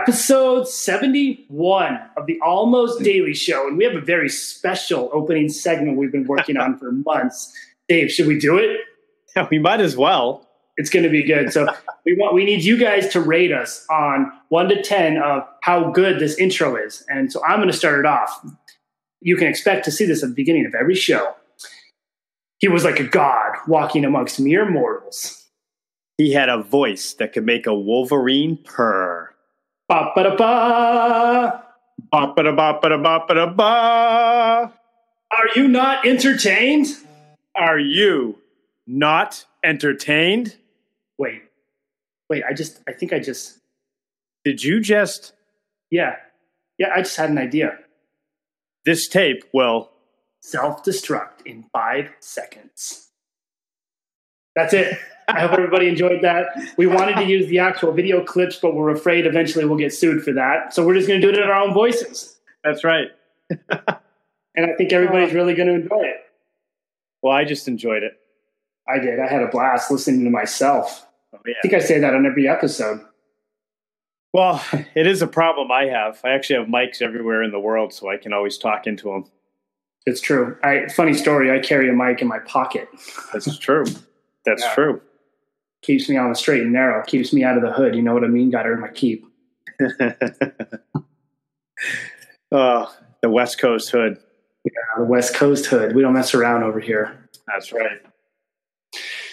episode 71 of the Almost Daily Show. And we have a very special opening segment we've been working on for months. Dave, should we do it? Yeah, we might as well. It's going to be good. So we want we need you guys to rate us on 1 to 10 of how good this intro is. And so I'm going to start it off. You can expect to see this at the beginning of every show. He was like a god walking amongst mere mortals. He had a voice that could make a Wolverine purr. Ba ba da ba. Ba ba da ba ba da ba ba da ba. Are you not entertained? Are you not entertained? Wait, wait. I just. I think I just. Did you just? Yeah, yeah. I just had an idea. This tape will Self destruct in five seconds. That's it. I hope everybody enjoyed that. We wanted to use the actual video clips, but we're afraid eventually we'll get sued for that. So we're just going to do it in our own voices. That's right. And I think everybody's really going to enjoy it. Well, I just enjoyed it. I did. I had a blast listening to myself. Oh, yeah. I think I say that on every episode. Well, it is a problem I have. I actually have mics everywhere in the world, so I can always talk into them. It's true. I, funny story. I carry a mic in my pocket. That's true. That's Yeah. true. Keeps me on the straight and narrow. Keeps me out of the hood. You know what I mean? Got to earn my keep. oh, the West Coast hood. Uh, the West Coast hood. We don't mess around over here. That's right.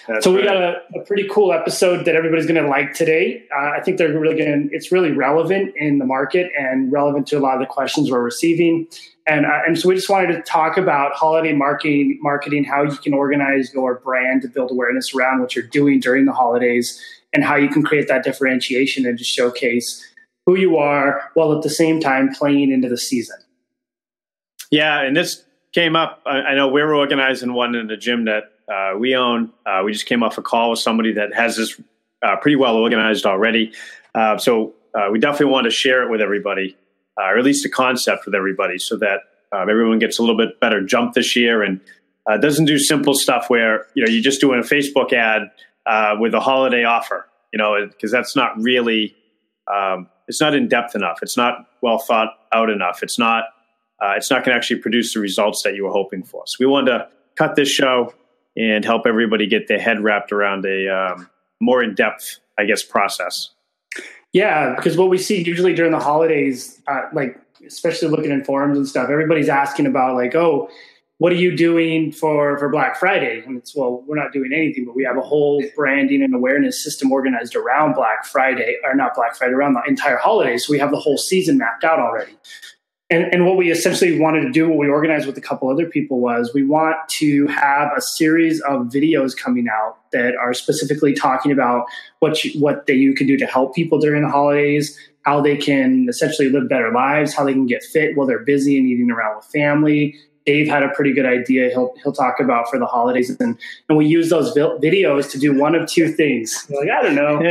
That's so we right. got a, a pretty cool episode that everybody's going to like today. Uh, I think they're really going. It's really relevant in the market and relevant to a lot of the questions we're receiving. And uh, and so we just wanted to talk about holiday marketing, marketing, how you can organize your brand to build awareness around what you're doing during the holidays, and how you can create that differentiation and just showcase who you are while at the same time playing into the season. Yeah, and this came up. I, I know we're organizing one in the gym that uh, we own. Uh, we just came off a call with somebody that has this uh, pretty well organized already. Uh, so uh, we definitely want to share it with everybody, uh, or at least the concept with everybody, so that um, everyone gets a little bit better jump this year and doesn't do simple stuff where you know you're just doing a Facebook ad with a holiday offer. You know, because that's not really. Um, it's not in depth enough. It's not well thought out enough. It's not it's not going to actually produce the results that you were hoping for. So we wanted to cut this show and help everybody get their head wrapped around a um, more in depth, I guess, process. Yeah, because what we see usually during the holidays, uh, like especially looking in forums and stuff, everybody's asking about like, oh, what are you doing for for Black Friday? And it's well, we're not doing anything, but we have a whole branding and awareness system organized around Black Friday, or not Black Friday, around the entire holiday. So we have the whole season mapped out already. And, and what we essentially wanted to do, what we organized with a couple other people was we want to have a series of videos coming out that are specifically talking about what you, what they, you can do to help people during the holidays, how they can essentially live better lives, how they can get fit while they're busy and eating around with family. Dave had a pretty good idea. He'll he'll talk about for the holidays, and and we use those vi- videos to do one of two things. You're like I don't know,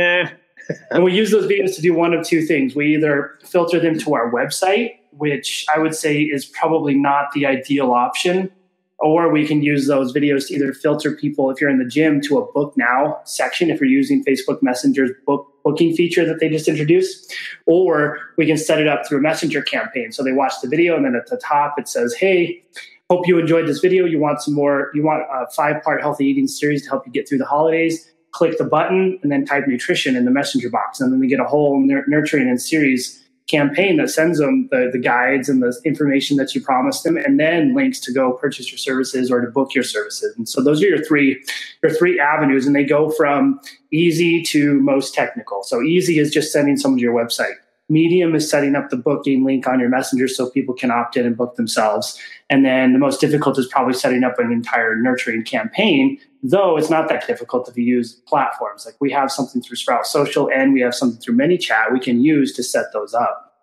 and we use those videos to do one of two things. We either filter them to our website, which I would say is probably not the ideal option, or we can use those videos to either filter people if you're in the gym to a book now section if you're using Facebook Messenger's book booking feature that they just introduced, or we can set it up through a messenger campaign. So they watch the video and then at the top it says, "Hey, hope you enjoyed this video. You want some more? You want a five part healthy eating series to help you get through the holidays." Click the button and then type nutrition in the messenger box, and then they get a whole nurturing and series campaign that sends them the, the guides and the information that you promised them and then links to go purchase your services or to book your services. And so those are your three your three avenues and they go from easy to most technical. So easy is just sending someone to your website medium is setting up the booking link on your messenger so people can opt in and book themselves. And then the most difficult is probably setting up an entire nurturing campaign though it's not that difficult if you use platforms. Like we have something through sprout social and we have something through manychat we can use to set those up.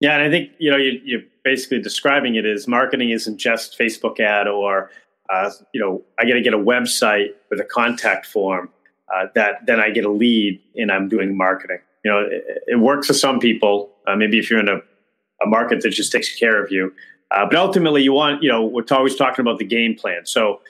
Yeah, and I think you know you, you're basically describing it as marketing isn't just Facebook ad or uh, you know I got to get a website with a contact form uh, that then I get a lead and I'm doing marketing. You know, it, it works for some people. Uh, maybe if you're in a, a market that just takes care of you, uh, but ultimately you want you know we're always talking about the game plan. So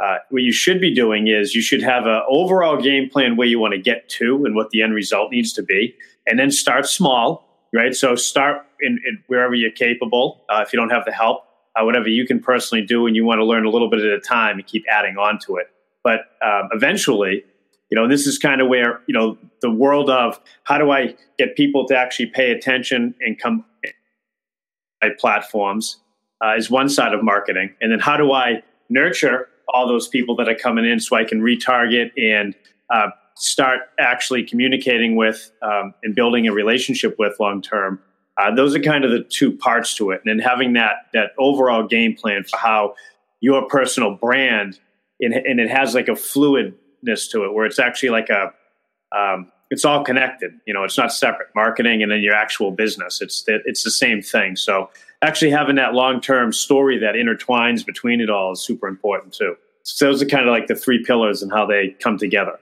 uh, what you should be doing is you should have an overall game plan where you want to get to and what the end result needs to be. and then start small, right? So start in, in wherever you're capable. Uh, if you don't have the help, uh, whatever you can personally do, and you want to learn a little bit at a time and keep adding on to it. But um, eventually, you know, this is kind of where you know the world of how do I get people to actually pay attention and come by platforms uh, is one side of marketing, and then how do I nurture all those people that are coming in so I can retarget and uh, start actually communicating with um, and building a relationship with long term. Uh, those are kind of the two parts to it, and then having that that overall game plan for how your personal brand and, and it has like a fluidness to it, where it's actually like a um, it's all connected. You know, it's not separate marketing and then your actual business. It's the, it's the same thing. So actually having that long term story that intertwines between it all is super important too. So those are kind of like the three pillars and how they come together.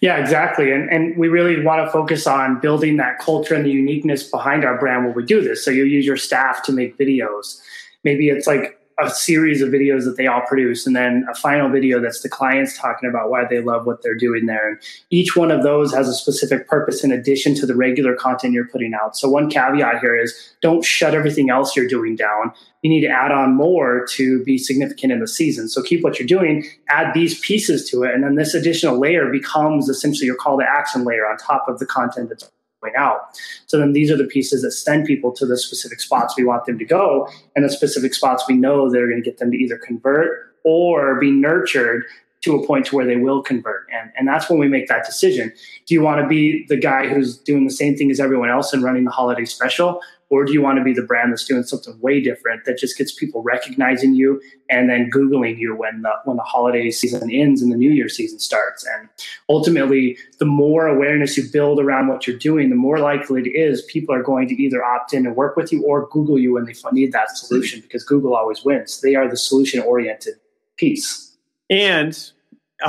Yeah, exactly. And and we really want to focus on building that culture and the uniqueness behind our brand when we do this. So you use your staff to make videos. Maybe it's like a series of videos that they all produce and then a final video that's the clients talking about why they love what they're doing there. And each one of those has a specific purpose in addition to the regular content you're putting out. So one caveat here is don't shut everything else you're doing down. You need to add on more to be significant in the season. So keep what you're doing add these pieces to it and then this additional layer becomes essentially your call to action layer on top of the content that's out. So then these are the pieces that send people to the specific spots we want them to go and the specific spots we know that are going to get them to either convert or be nurtured to a point to where they will convert. And, and that's when we make that decision. Do you want to be the guy who's doing the same thing as everyone else and running the holiday special? Or do you want to be the brand that's doing something way different that just gets people recognizing you and then Googling you when the, when the holiday season ends and the New Year season starts? And ultimately, the more awareness you build around what you're doing, the more likely it is people are going to either opt in and work with you or Google you when they need that solution because Google always wins. They are the solution oriented piece. And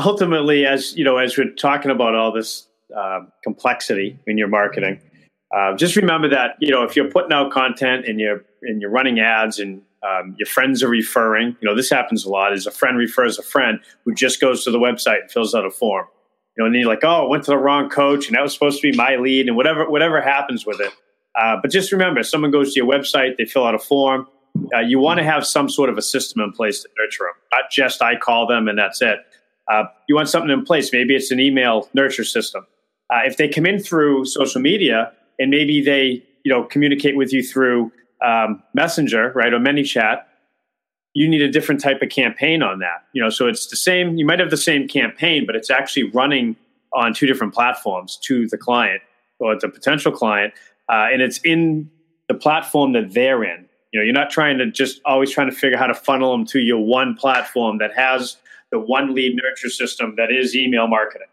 ultimately, as you know, as we're talking about all this uh, complexity in your marketing, uh, just remember that you know if you're putting out content and you're and you're running ads and um, your friends are referring, you know this happens a lot. Is a friend refers a friend who just goes to the website and fills out a form. You know, and you're like, oh, I went to the wrong coach, and that was supposed to be my lead, and whatever whatever happens with it. Uh, but just remember, someone goes to your website, they fill out a form. Uh, you want to have some sort of a system in place to nurture them, not just I call them and that's it. Uh, you want something in place. Maybe it's an email nurture system. Uh, if they come in through social media, and maybe they you know communicate with you through um, messenger right or ManyChat. You need a different type of campaign on that. You know so it's the same you might have the same campaign but it's actually running on two different platforms to the client or the potential client uh, and it's in the platform that they're in. You know you're not trying to just always trying to figure out how to funnel them to your one platform that has the one lead nurture system that is email marketing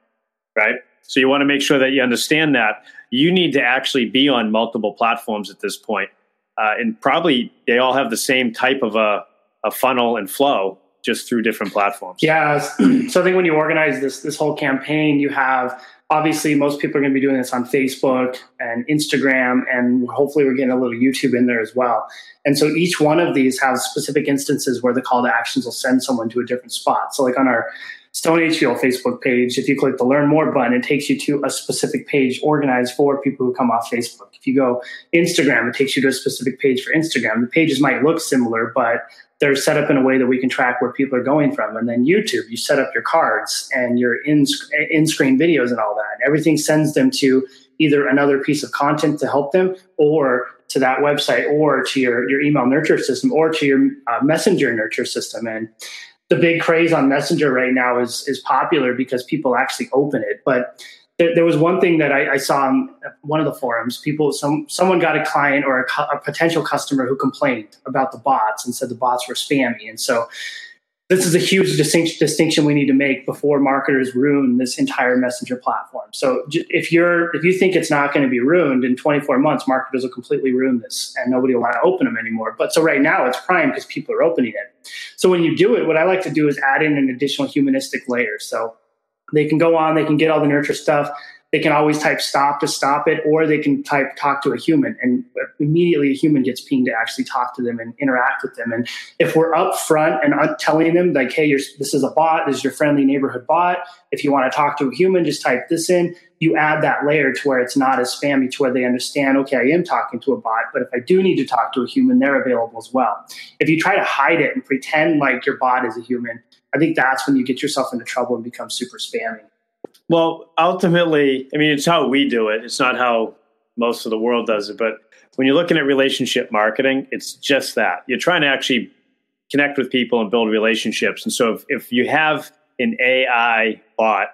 right so you want to make sure that you understand that you need to actually be on multiple platforms at this point. Uh, and probably they all have the same type of a, a funnel and flow just through different platforms. Yeah. So I think when you organize this this whole campaign, you have obviously most people are going to be doing this on Facebook and Instagram, and hopefully we're getting a little YouTube in there as well. And so each one of these has specific instances where the call to actions will send someone to a different spot. So like on our Stone Age Fuel Facebook page, if you click the learn more button, it takes you to a specific page organized for people who come off Facebook. If you go Instagram, it takes you to a specific page for Instagram. The pages might look similar, but they're set up in a way that we can track where people are going from. And then YouTube, you set up your cards and your in, in-screen videos and all that. Everything sends them to either another piece of content to help them or to that website or to your, your email nurture system or to your uh, messenger nurture system. And the big craze on Messenger right now is is popular because people actually open it. But there, there was one thing that I, I, saw on one of the forums. People, some someone got a client or a, a potential customer who complained about the bots and said the bots were spammy, and so this is a huge distinction, distinction we need to make before marketers ruin this entire messenger platform. So if you're if you think it's not going to be ruined in 24 months, marketers will completely ruin this and nobody will want to open them anymore. But so right now it's prime because people are opening it. So when you do it, what I like to do is add in an additional humanistic layer. So they can go on, they can get all the nurture stuff. They can always type stop to stop it, or they can type talk to a human, and immediately a human gets pinged to actually talk to them and interact with them. And if we're upfront and telling them like, "Hey, this is a bot. This is your friendly neighborhood bot. If you want to talk to a human, just type this in." You add that layer to where it's not as spammy, to where they understand, okay, I am talking to a bot, but if I do need to talk to a human, they're available as well. If you try to hide it and pretend like your bot is a human, I think that's when you get yourself into trouble and become super spammy. Well, ultimately, I mean, it's how we do it. It's not how most of the world does it. But when you're looking at relationship marketing, it's just that. You're trying to actually connect with people and build relationships. And so if, if you have an AI bot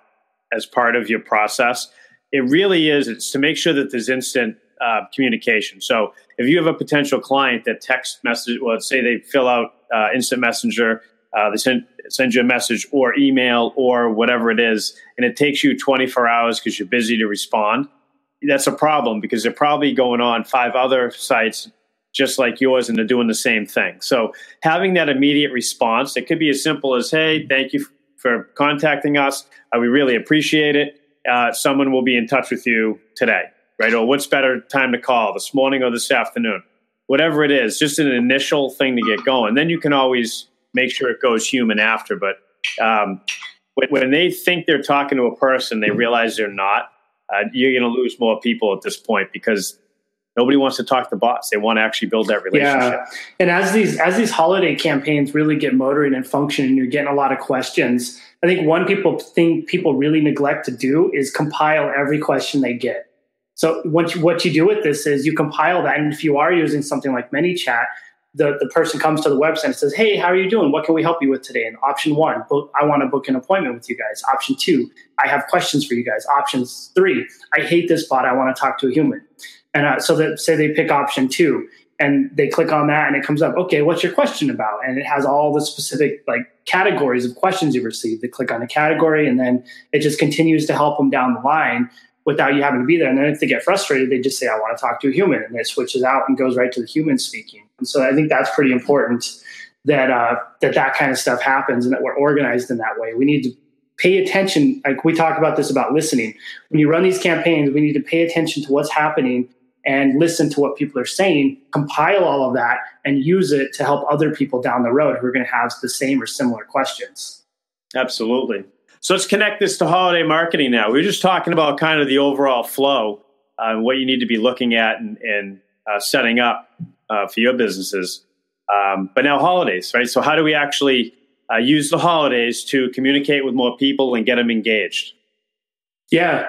as part of your process, it really is, it's to make sure that there's instant uh, communication. So if you have a potential client that text message, well, let's say they fill out uh, instant messenger uh, they send send you a message or email or whatever it is, and it takes you 24 hours because you're busy to respond. That's a problem because they're probably going on five other sites just like yours and they're doing the same thing. So having that immediate response, it could be as simple as, "Hey, thank you for contacting us. Uh, we really appreciate it. Uh, someone will be in touch with you today." Right? Or what's better time to call, this morning or this afternoon? Whatever it is, just an initial thing to get going. Then you can always make sure it goes human after. But um, when, when, they think they're talking to a person, they realize they're not. Uh, you're going to lose more people at this point because nobody wants to talk to bots. They want to actually build that relationship. Yeah. And as these as these holiday campaigns really get motoring and functioning, you're getting a lot of questions, I think one people think people really neglect to do is compile every question they get. So what you, what you do with this is you compile that, and if you are using something like ManyChat, the, the person comes to the website and says, Hey, how are you doing? What can we help you with today? And option one, book, I want to book an appointment with you guys. Option two, I have questions for you guys. Options three, I hate this bot. I want to talk to a human. And uh, so that say they pick option two and they click on that and it comes up, okay, what's your question about? And it has all the specific like categories of questions you've received. They click on a category and then it just continues to help them down the line without you having to be there. And then if they get frustrated, they just say, I want to talk to a human. And it switches out and goes right to the human speaking. And so I think that's pretty important that, uh, that that kind of stuff happens and that we're organized in that way. We need to pay attention. Like we talk about this about listening. When you run these campaigns, we need to pay attention to what's happening and listen to what people are saying, compile all of that and use it to help other people down the road who are going to have the same or similar questions. Absolutely. So let's connect this to holiday marketing now. We were just talking about kind of the overall flow, uh, what you need to be looking at and, and uh, setting up uh, for your businesses. Um, but now holidays, right? So how do we actually uh, use the holidays to communicate with more people and get them engaged? Yeah,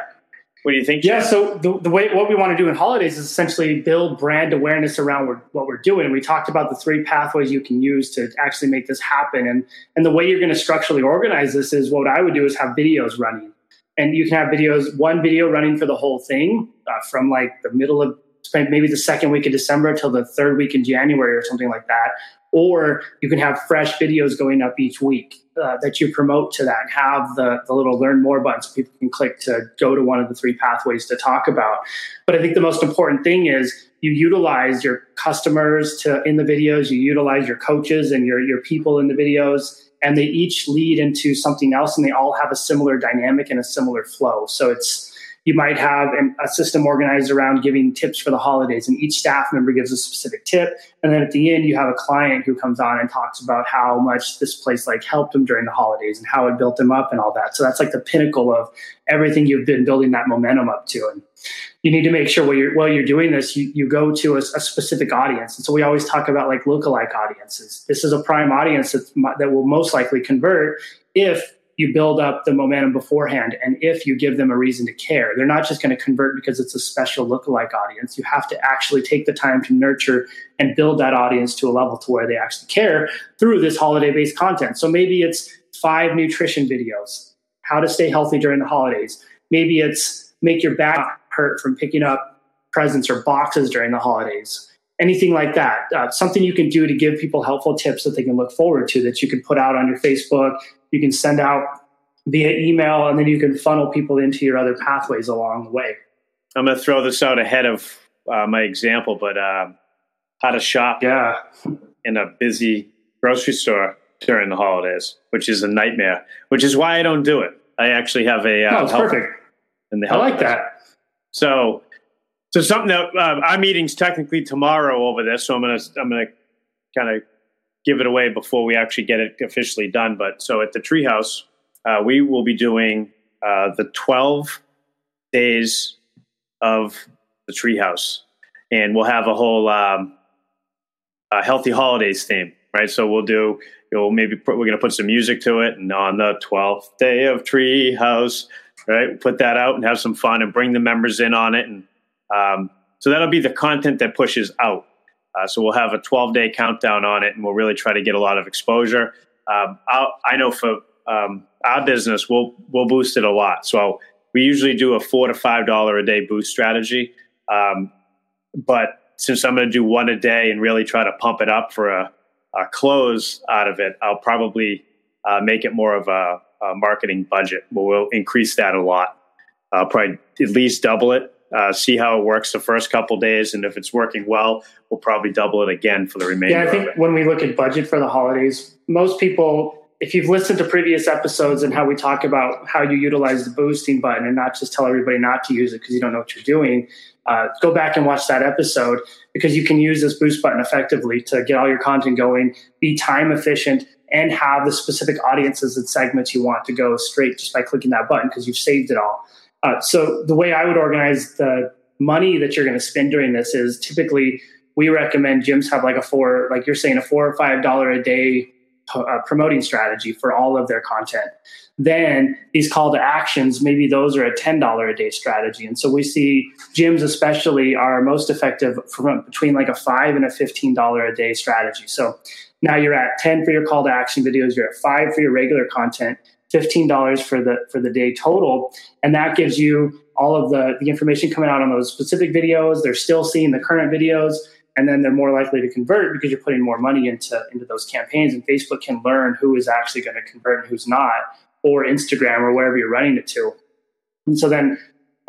what do you think? Yeah, so the, the way what we want to do in holidays is essentially build brand awareness around what we're doing. And We talked about the three pathways you can use to actually make this happen, and and the way you're going to structurally organize this is what I would do is have videos running, and you can have videos one video running for the whole thing uh, from like the middle of maybe the second week of December till the third week in January or something like that, or you can have fresh videos going up each week uh, that you promote to that have the, the little learn more button so people can click to go to one of the three pathways to talk about. But i think the most important thing is you utilize your customers to in the videos you utilize your coaches and your, your people in the videos and they each lead into something else and they all have a similar dynamic and a similar flow. So it's you might have an, a system organized around giving tips for the holidays and each staff member gives a specific tip and then at the end you have a client who comes on and talks about how much this place like helped them during the holidays and how it built them up and all that. So that's like the pinnacle of everything you've been building that momentum up to and you need to make sure while you're while you're doing this you, you go to a, a specific audience. And so we always talk about like lookalike audiences. This is a prime audience that, that will most likely convert if you build up the momentum beforehand and if you give them a reason to care they're not just going to convert because it's a special lookalike audience. You have to actually take the time to nurture and build that audience to a level to where they actually care through this holiday based content. So maybe it's five nutrition videos how to stay healthy during the holidays. Maybe it's make your back hurt from picking up presents or boxes during the holidays anything like that uh, something you can do to give people helpful tips that they can look forward to that you can put out on your facebook you can send out via email and then you can funnel people into your other pathways along the way. I'm going to throw this out ahead of uh, my example, but uh, how to shop yeah. in a busy grocery store during the holidays, which is a nightmare, which is why I don't do it. I actually have a uh, no, it's helper, perfect. in the I like that. So, so something that uh, our meeting's technically tomorrow over this, so I'm gonna I'm gonna kind of give it away before we actually get it officially done. But so at the Treehouse, uh, we will be doing uh, the 12 days of the Treehouse, and we'll have a whole um, healthy holidays theme, right? So we'll do. You know, maybe put, we're going to put some music to it, and on the 12th day of Treehouse, right? Put that out and have some fun, and bring the members in on it, and um, so that'll be the content that pushes out. Uh, so we'll have a 12 day countdown on it, and we'll really try to get a lot of exposure. Um, i know for um, our business, we'll we'll boost it a lot. So we usually do a four to five dollar a day boost strategy. Um, but since I'm going to do one a day and really try to pump it up for a, a close out of it, I'll probably uh, make it more of a, a marketing budget. But We'll increase that a lot. I'll probably at least double it uh, see how it works the first couple days, and if it's working well, we'll probably double it again for the remainder. Yeah, I think when we look at budget for the holidays, most people, if you've listened to previous episodes and how we talk about how you utilize the boosting button and not just tell everybody not to use it because you don't know what you're doing, uh, go back and watch that episode because you can use this boost button effectively to get all your content going, be time efficient, and have the specific audiences and segments you want to go straight just by clicking that button because you've saved it all. Uh, so the way I would organize the money that you're going to spend during this is typically we recommend gyms have like a four, like you're saying, a four or five dollar a day uh, promoting strategy for all of their content. Then these call to actions, maybe those are a ten dollar a day strategy. And so we see gyms especially are most effective from between like a five and a fifteen dollar a day strategy. So now you're at ten for your call to action videos, you're at five for your regular content $15 for the for the day total. And that gives you all of the, the information coming out on those specific videos. They're still seeing the current videos and then they're more likely to convert because you're putting more money into into those campaigns. And facebook can learn who is actually going to convert and who's not or instagram or wherever you're running it to. And so then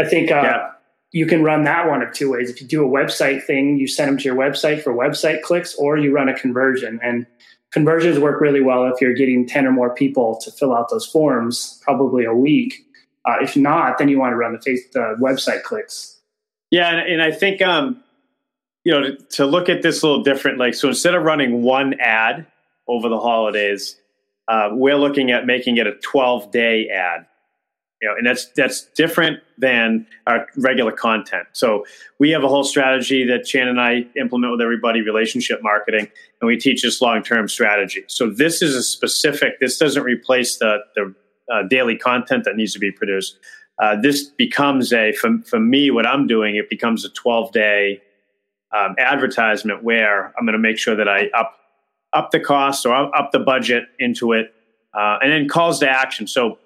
i think uh, yeah. you can run that one of two ways. If you do a website thing you send them to your website for website clicks or you run a conversion. And conversions work really well if you're getting 10 or more people to fill out those forms probably a week. Uh, if not then you want to run the face the website clicks. Yeah and, and i think um, you know to, to, look at this a little different like so instead of running one ad over the holidays uh, we're looking at making it a 12 day ad you know, and that's that's different than our regular content. So we have a whole strategy that Chan and I implement with everybody, relationship marketing, and we teach this long term strategy. So this is a specific. This doesn't replace the the uh, daily content that needs to be produced. Uh, this becomes a for, for me what I'm doing. It becomes a 12 day um, advertisement where I'm going to make sure that I up up the cost or up the budget into it, uh, and then calls to action. So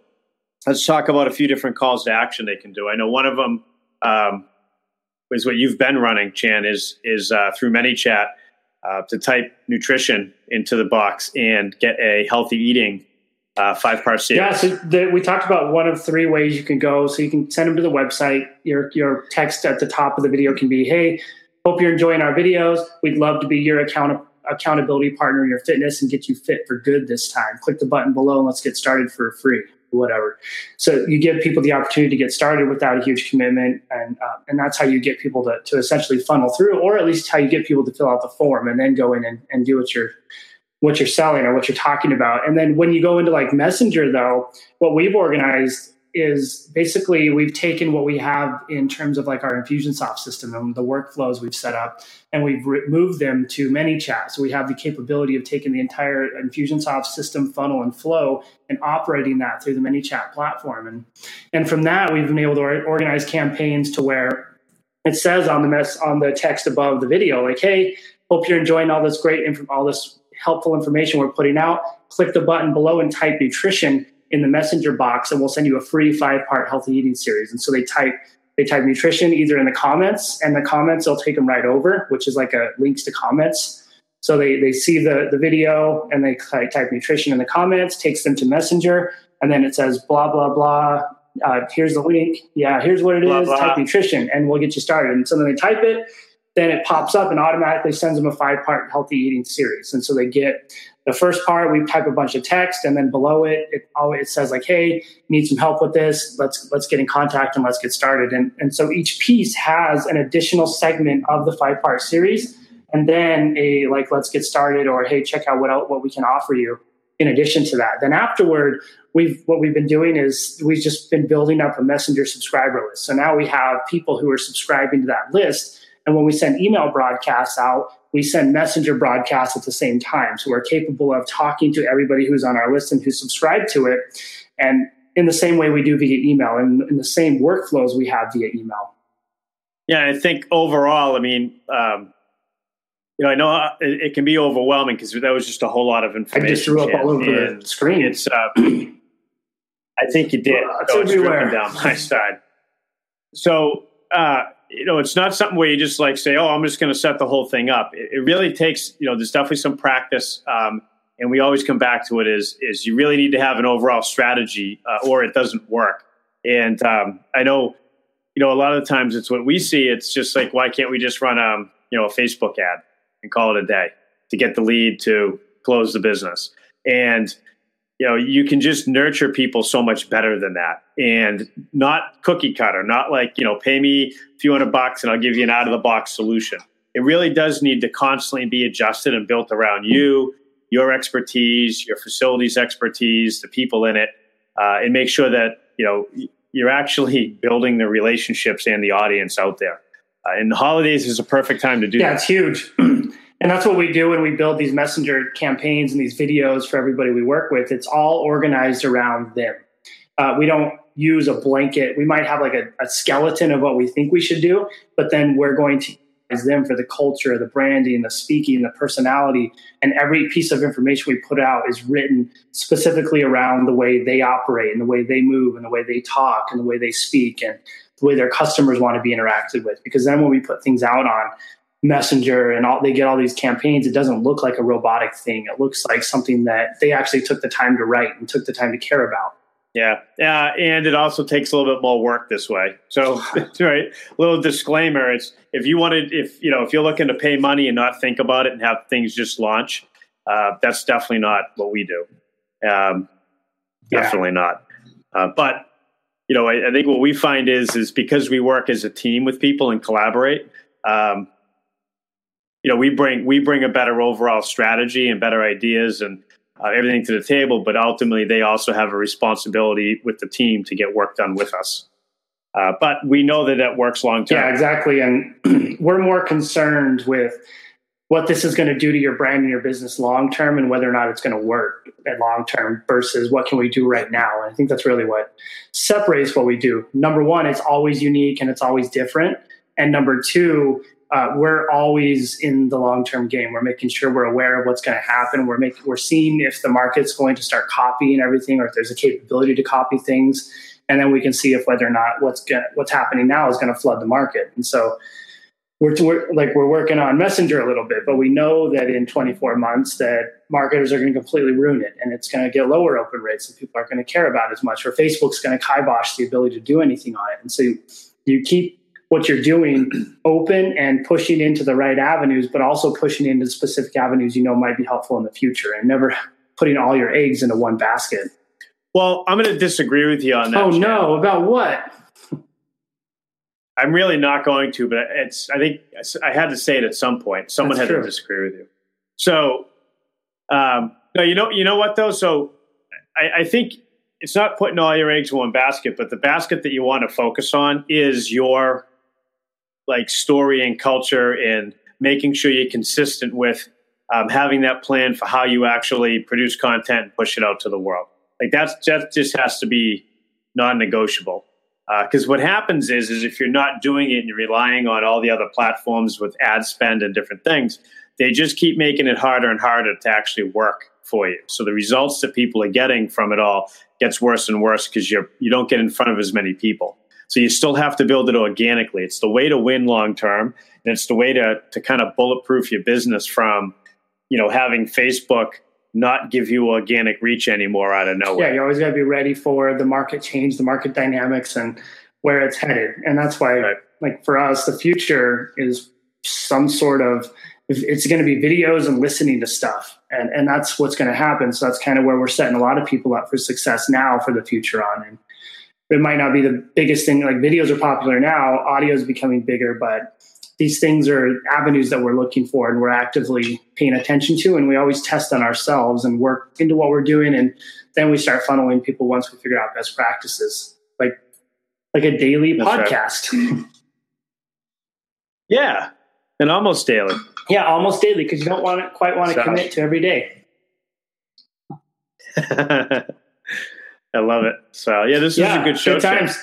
let's talk about a few different calls to action they can do. I know one of them um, is what you've been running, Chan, is is uh, through ManyChat uh, to type nutrition into the box and get a healthy eating uh, five part series. Yeah, so the, we talked about one of three ways you can go. So you can send them to the website. Your your text at the top of the video can be, "Hey, hope you're enjoying our videos. We'd love to be your account accountability partner in your fitness and get you fit for good this time. Click the button below and let's get started for free." Whatever. So you give people the opportunity to get started without a huge commitment, and uh, and that's how you get people to to essentially funnel through, or at least how you get people to fill out the form and then go in and, and do what you're what you're selling or what you're talking about. And then when you go into like Messenger, though, what we've organized is basically we've taken what we have in terms of like our Infusionsoft system and the workflows we've set up, and we've moved them to ManyChat. So we have the capability of taking the entire Infusionsoft system funnel and flow and operating that through the ManyChat platform. And and from that, we've been able to organize campaigns to where it says on the mess on the text above the video, like, "Hey, hope you're enjoying all this great all this helpful information we're putting out. Click the button below and type nutrition." In the messenger box and we'll send you a free five part healthy eating series. And so they type they type nutrition either in the comments and the comments they'll take them right over, which is like a links to comments. So they, they see the, the video and they type nutrition in the comments, takes them to messenger, and then it says blah, blah, blah. Uh, here's the link. Yeah, here's what it blah, is. Blah. Type nutrition and we'll get you started. And so then they type it, then it pops up and automatically sends them a five part healthy eating series. And so they get the first part we type a bunch of text and then below it it always says like hey need some help with this. Let's let's get in contact and let's get started. And and so each piece has an additional segment of the five part series and then a like let's get started or hey check out what what we can offer you in addition to that. Then afterward we've what we've been doing is we've just been building up a messenger subscriber list. So now we have people who are subscribing to that list and when we send email broadcasts out we send messenger broadcasts at the same time. So we're capable of talking to everybody who's on our list and who's subscribed to it. And in the same way we do via email and in the same workflows we have via email. Yeah, I think overall, I mean, um, you know, I know it, it can be overwhelming because that was just a whole lot of information. I just threw up all over the screen. It's, uh, I think you did. Uh, it's so everywhere. Down my side. So, uh, you know, it's not something where you just like say, "Oh, I'm just going to set the whole thing up." It, it, really takes, you know, there's definitely some practice, um, and we always come back to it. Is is you really need to have an overall strategy, uh, or it doesn't work. And um, I know, you know, a lot of the times it's what we see. It's just like, why can't we just run, um, you know, a Facebook ad and call it a day to get the lead to close the business? And you know you can just nurture people so much better than that. And not cookie cutter not like you know pay me a few hundred bucks and i'll give you an out of the box solution. It really does need to constantly be adjusted and built around you your expertise your facilities expertise the people in it uh, and make sure that you know you're actually building the relationships and the audience out there. Uh, and the holidays is a perfect time to do yeah that. it's huge And that's what we do when we build these messenger campaigns and these videos for everybody we work with. It's all organized around them. Uh, we don't use a blanket. We might have like a, a, skeleton of what we think we should do, but then we're going to use them for the culture, the branding, the speaking, the personality. And every piece of information we put out is written specifically around the way they operate and the way they move and the way they talk and the way they speak and the way their customers want to be interacted with. Because then when we put things out on messenger and all they get all these campaigns it doesn't look like a robotic thing. It looks like something that they actually took the time to write and took the time to care about. Yeah yeah and it also takes a little bit more work this way. So right little disclaimer it's if you wanted if you know if you're looking to pay money and not think about it and have things just launch uh, that's definitely not what we do. Um, definitely yeah. not. Uh, but you know I, I, think what we find is is because we work as a team with people and collaborate um, you know we bring we bring a better overall strategy and better ideas and uh, everything to the table but ultimately they also have a responsibility with the team to get work done with us. Uh, but we know that that works long term. Yeah exactly. And we're more concerned with what this is going to do to your brand and your business long term and whether or not it's going to work at long term versus what can we do right now. And i think that's really what separates what we do. Number one it's always unique and it's always different. And number two uh, we're always in the long term game. We're making sure we're aware of what's going to happen. We're making we're seeing if the market's going to start copying everything, or if there's a capability to copy things, and then we can see if whether or not what's get, what's happening now is going to flood the market. And so we're, we're like we're working on Messenger a little bit, but we know that in 24 months that marketers are going to completely ruin it, and it's going to get lower open rates, and people aren't going to care about as much, or Facebook's going to kibosh the ability to do anything on it. And so you, you keep what you're doing open and pushing into the right avenues, but also pushing into specific avenues you know might be helpful in the future and never putting all your eggs into one basket. Well, I'm going to disagree with you on that. Oh, no. About what? I'm really not going to, but it's, I think I had to say it at some point. Someone That's had true. to disagree with you. So, um, no, you know, you know what though? So I, I think it's not putting all your eggs in one basket, but the basket that you want to focus on is your like story and culture and making sure you're consistent with um, having that plan for how you actually produce content and push it out to the world. Like that's that just has to be non-negotiable. Because uh, what happens is, is if you're not doing it and you're relying on all the other platforms with ad spend and different things, they just keep making it harder and harder to actually work for you. So the results that people are getting from it all gets worse and worse because you're you don't get in front of as many people. So you still have to build it organically. It's the way to win long term, and it's the way to to kind of bulletproof your business from, you know, having Facebook not give you organic reach anymore out of nowhere. Yeah, you always got to be ready for the market change, the market dynamics, and where it's headed. And that's why, right. like for us, the future is some sort of it's going to be videos and listening to stuff and and that's what's going to happen so that's kind of where we're setting a lot of people up for success now for the future on and it might not be the biggest thing like videos are popular now audio is becoming bigger but these things are avenues that we're looking for and we're actively paying attention to and we always test on ourselves and work into what we're doing and then we start funneling people once we figure out best practices like like a daily That's podcast. Right. yeah and almost daily. Yeah almost daily because you don't want to quite want to commit to every day i love it so yeah this yeah, is a good show good times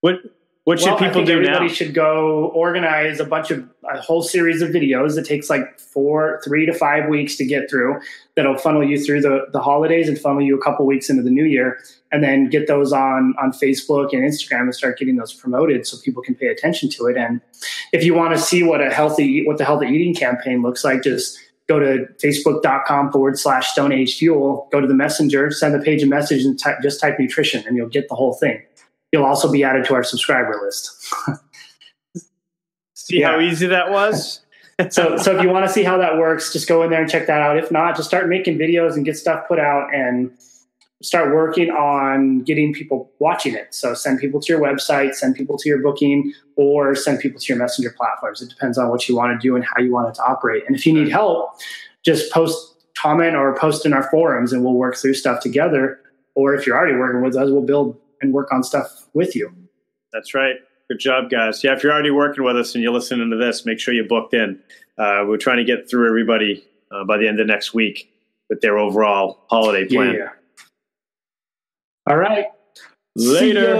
what what should well, people do everybody now? should go organize a bunch of a whole series of videos. It takes like four, three to five weeks to get through. That'll funnel you through the, the holidays and funnel you a couple weeks into the new year, and then get those on on Facebook and Instagram and start getting those promoted so people can pay attention to it. And if you want to see what a healthy what the healthy eating campaign looks like, just go to facebook.com forward slash stone age fuel, go to the messenger, send the page a message and type, just type nutrition and you'll get the whole thing you'll also be added to our subscriber list. see yeah. how easy that was? so, so if you want to see how that works, just go in there and check that out. If not, just start making videos and get stuff put out and start working on getting people watching it. So send people to your website, send people to your booking, or send people to your messenger platforms. It depends on what you want to do and how you want it to operate. And if you need help, just post, comment, or post in our forums, and we'll work through stuff together. Or if you're already working with us, we'll build and work on stuff with you. That's right. Good job, guys. Yeah, if you're already working with us and you're listening to this, make sure you're booked in. Uh, we're trying to get through everybody uh, by the end of next week with their overall holiday plan. Yeah. All right. Later.